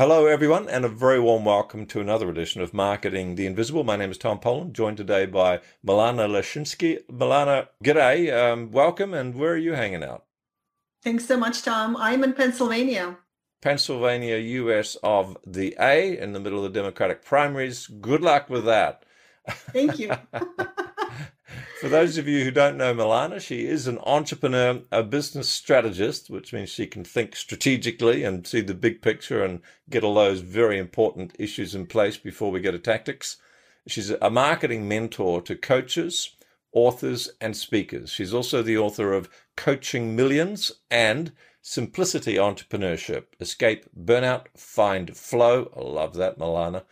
Hello, everyone, and a very warm welcome to another edition of Marketing the Invisible. My name is Tom Poland, joined today by Milana Leshinsky. Milana, g'day, um, welcome, and where are you hanging out? Thanks so much, Tom. I'm in Pennsylvania. Pennsylvania, US of the A, in the middle of the Democratic primaries. Good luck with that. Thank you. For those of you who don't know Milana, she is an entrepreneur, a business strategist, which means she can think strategically and see the big picture and get all those very important issues in place before we get to tactics. She's a marketing mentor to coaches, authors, and speakers. She's also the author of Coaching Millions and Simplicity Entrepreneurship Escape Burnout, Find Flow. I love that, Milana.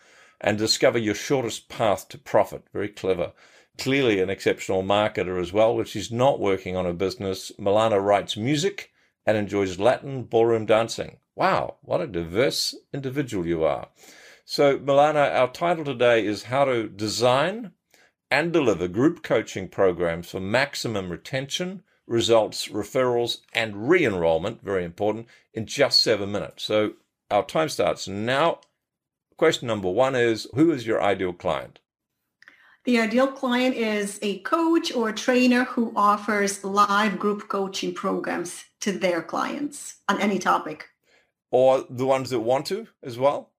And discover your shortest path to profit. Very clever clearly an exceptional marketer as well, which is not working on a business. Milana writes music and enjoys Latin ballroom dancing. Wow, what a diverse individual you are. So, Milana, our title today is How to Design and Deliver Group Coaching Programs for Maximum Retention, Results, Referrals, and Re Enrollment, very important, in just seven minutes. So, our time starts now. Question number one is Who is your ideal client? The ideal client is a coach or a trainer who offers live group coaching programs to their clients on any topic. Or the ones that want to as well?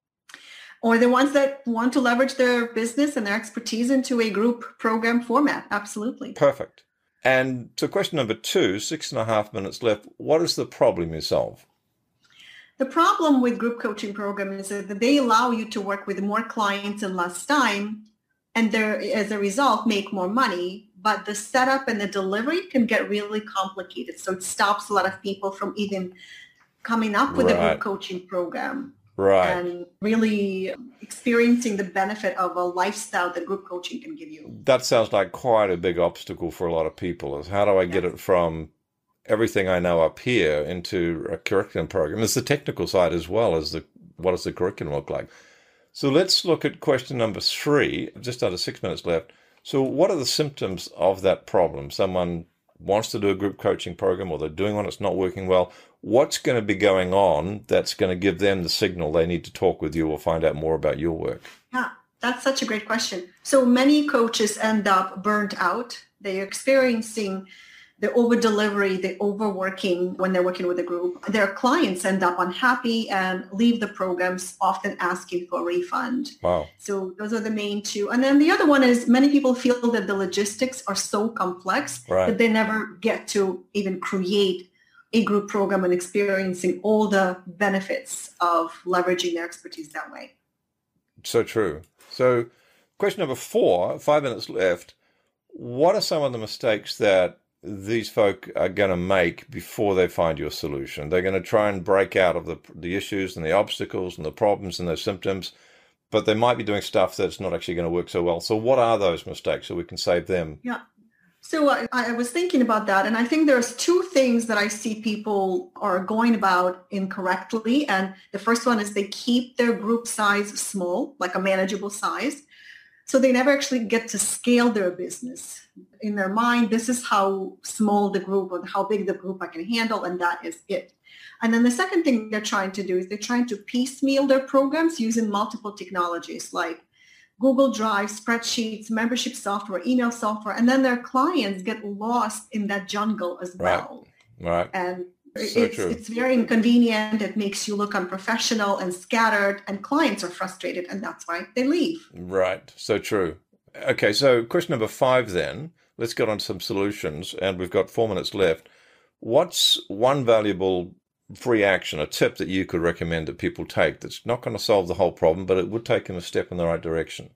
Or the ones that want to leverage their business and their expertise into a group program format. Absolutely. Perfect. And so question number two, six and a half minutes left. What is the problem you solve? The problem with group coaching programs is that they allow you to work with more clients in less time and there as a result make more money. But the setup and the delivery can get really complicated. So it stops a lot of people from even coming up with right. a group coaching program. Right. And really experiencing the benefit of a lifestyle that group coaching can give you. That sounds like quite a big obstacle for a lot of people is how do i get it from everything i know up here into a curriculum program? There's the technical side as well as the what does the curriculum look like so let's look at question number three, just under six minutes left. So, what are the symptoms of that problem? Someone wants to do a group coaching program or they're doing one, it's not working well. What's going to be going on that's going to give them the signal they need to talk with you or find out more about your work? Yeah, that's such a great question. So, many coaches end up burnt out. They're experiencing the over delivery, the overworking when they're working with a group. Their clients end up unhappy and leave the programs, often asking for a refund. Wow. So those are the main two. And then the other one is many people feel that the logistics are so complex right. that they never get to even create a group program and experiencing all the benefits of leveraging their expertise that way. So true. So question number four, five minutes left. What are some of the mistakes that these folk are going to make before they find your solution. They're going to try and break out of the the issues and the obstacles and the problems and the symptoms, but they might be doing stuff that's not actually going to work so well. So, what are those mistakes so we can save them? Yeah. So uh, I, I was thinking about that, and I think there's two things that I see people are going about incorrectly. And the first one is they keep their group size small, like a manageable size. So they never actually get to scale their business. In their mind, this is how small the group or how big the group I can handle, and that is it. And then the second thing they're trying to do is they're trying to piecemeal their programs using multiple technologies like Google Drive, spreadsheets, membership software, email software, and then their clients get lost in that jungle as well. Right. right. And so it's, true. it's very inconvenient. It makes you look unprofessional and scattered, and clients are frustrated, and that's why they leave. Right. So true. Okay. So, question number five then. Let's get on some solutions, and we've got four minutes left. What's one valuable free action, a tip that you could recommend that people take that's not going to solve the whole problem, but it would take them a step in the right direction?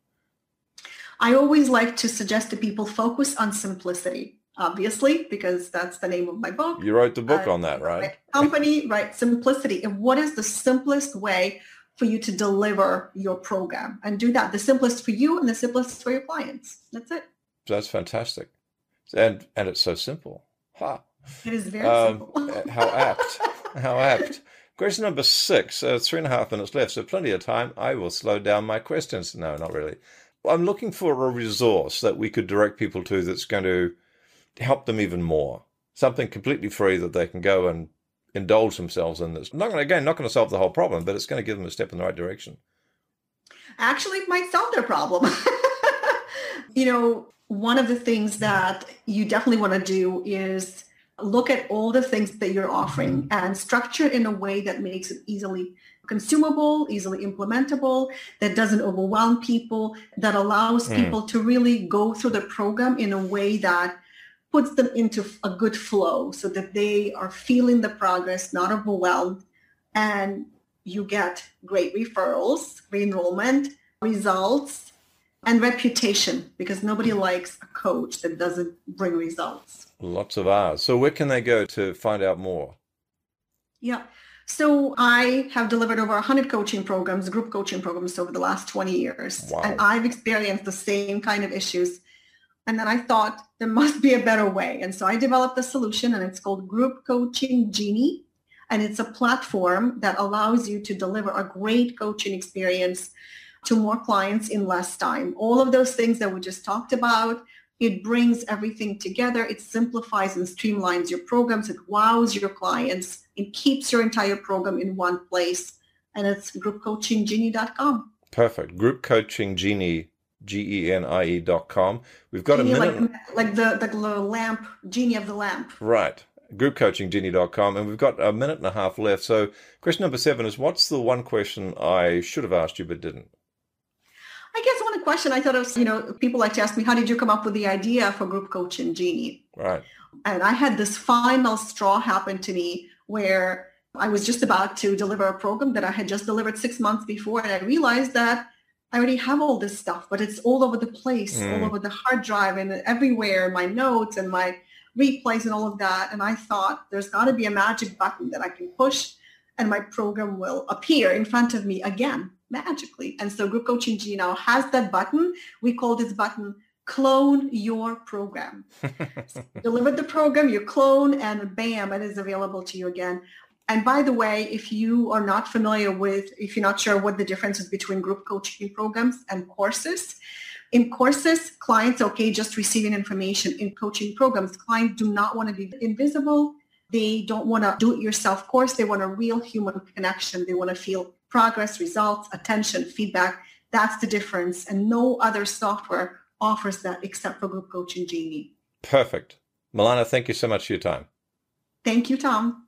I always like to suggest to people focus on simplicity obviously, because that's the name of my book. You wrote the book uh, on that, right? Company, right? Simplicity. And what is the simplest way for you to deliver your program and do that? The simplest for you and the simplest for your clients. That's it. That's fantastic. And and it's so simple. Ha. It is very um, simple. how apt. How apt. Question number six, uh, three and a half minutes left, so plenty of time. I will slow down my questions. No, not really. I'm looking for a resource that we could direct people to that's going to help them even more. Something completely free that they can go and indulge themselves in this. Not gonna, again, not going to solve the whole problem, but it's going to give them a step in the right direction. Actually, it might solve their problem. you know, one of the things that you definitely want to do is look at all the things that you're offering and structure in a way that makes it easily consumable, easily implementable, that doesn't overwhelm people, that allows mm. people to really go through the program in a way that puts them into a good flow so that they are feeling the progress, not overwhelmed, and you get great referrals, re-enrollment, results, and reputation because nobody likes a coach that doesn't bring results. Lots of hours. So where can they go to find out more? Yeah. So I have delivered over 100 coaching programs, group coaching programs over the last 20 years. Wow. And I've experienced the same kind of issues. And then I thought there must be a better way. And so I developed a solution and it's called Group Coaching Genie. And it's a platform that allows you to deliver a great coaching experience to more clients in less time. All of those things that we just talked about, it brings everything together. It simplifies and streamlines your programs. It wows your clients. It keeps your entire program in one place. And it's groupcoachinggenie.com. Perfect. Group Coaching Genie, G-E-N-I-E dot com. We've got genie a minute. Like, like the, the lamp, genie of the lamp. Right. Groupcoachinggenie.com. And we've got a minute and a half left. So question number seven is what's the one question I should have asked you but didn't? I guess one question I thought of, you know, people like to ask me, how did you come up with the idea for group coaching Genie? Right. And I had this final straw happen to me where I was just about to deliver a program that I had just delivered six months before. And I realized that I already have all this stuff, but it's all over the place, mm. all over the hard drive and everywhere, my notes and my replays and all of that. And I thought there's got to be a magic button that I can push and my program will appear in front of me again magically. And so Group Coaching Genie now has that button. We call this button clone your program. so deliver the program, you clone, and bam, it is available to you again. And by the way, if you are not familiar with, if you're not sure what the difference is between group coaching programs and courses, in courses, clients okay just receiving information. In coaching programs, clients do not want to be invisible. They don't want to do-it-yourself course. They want a real human connection. They want to feel progress, results, attention, feedback. That's the difference. And no other software offers that except for Group Coaching Genie. Perfect. Milana, thank you so much for your time. Thank you, Tom.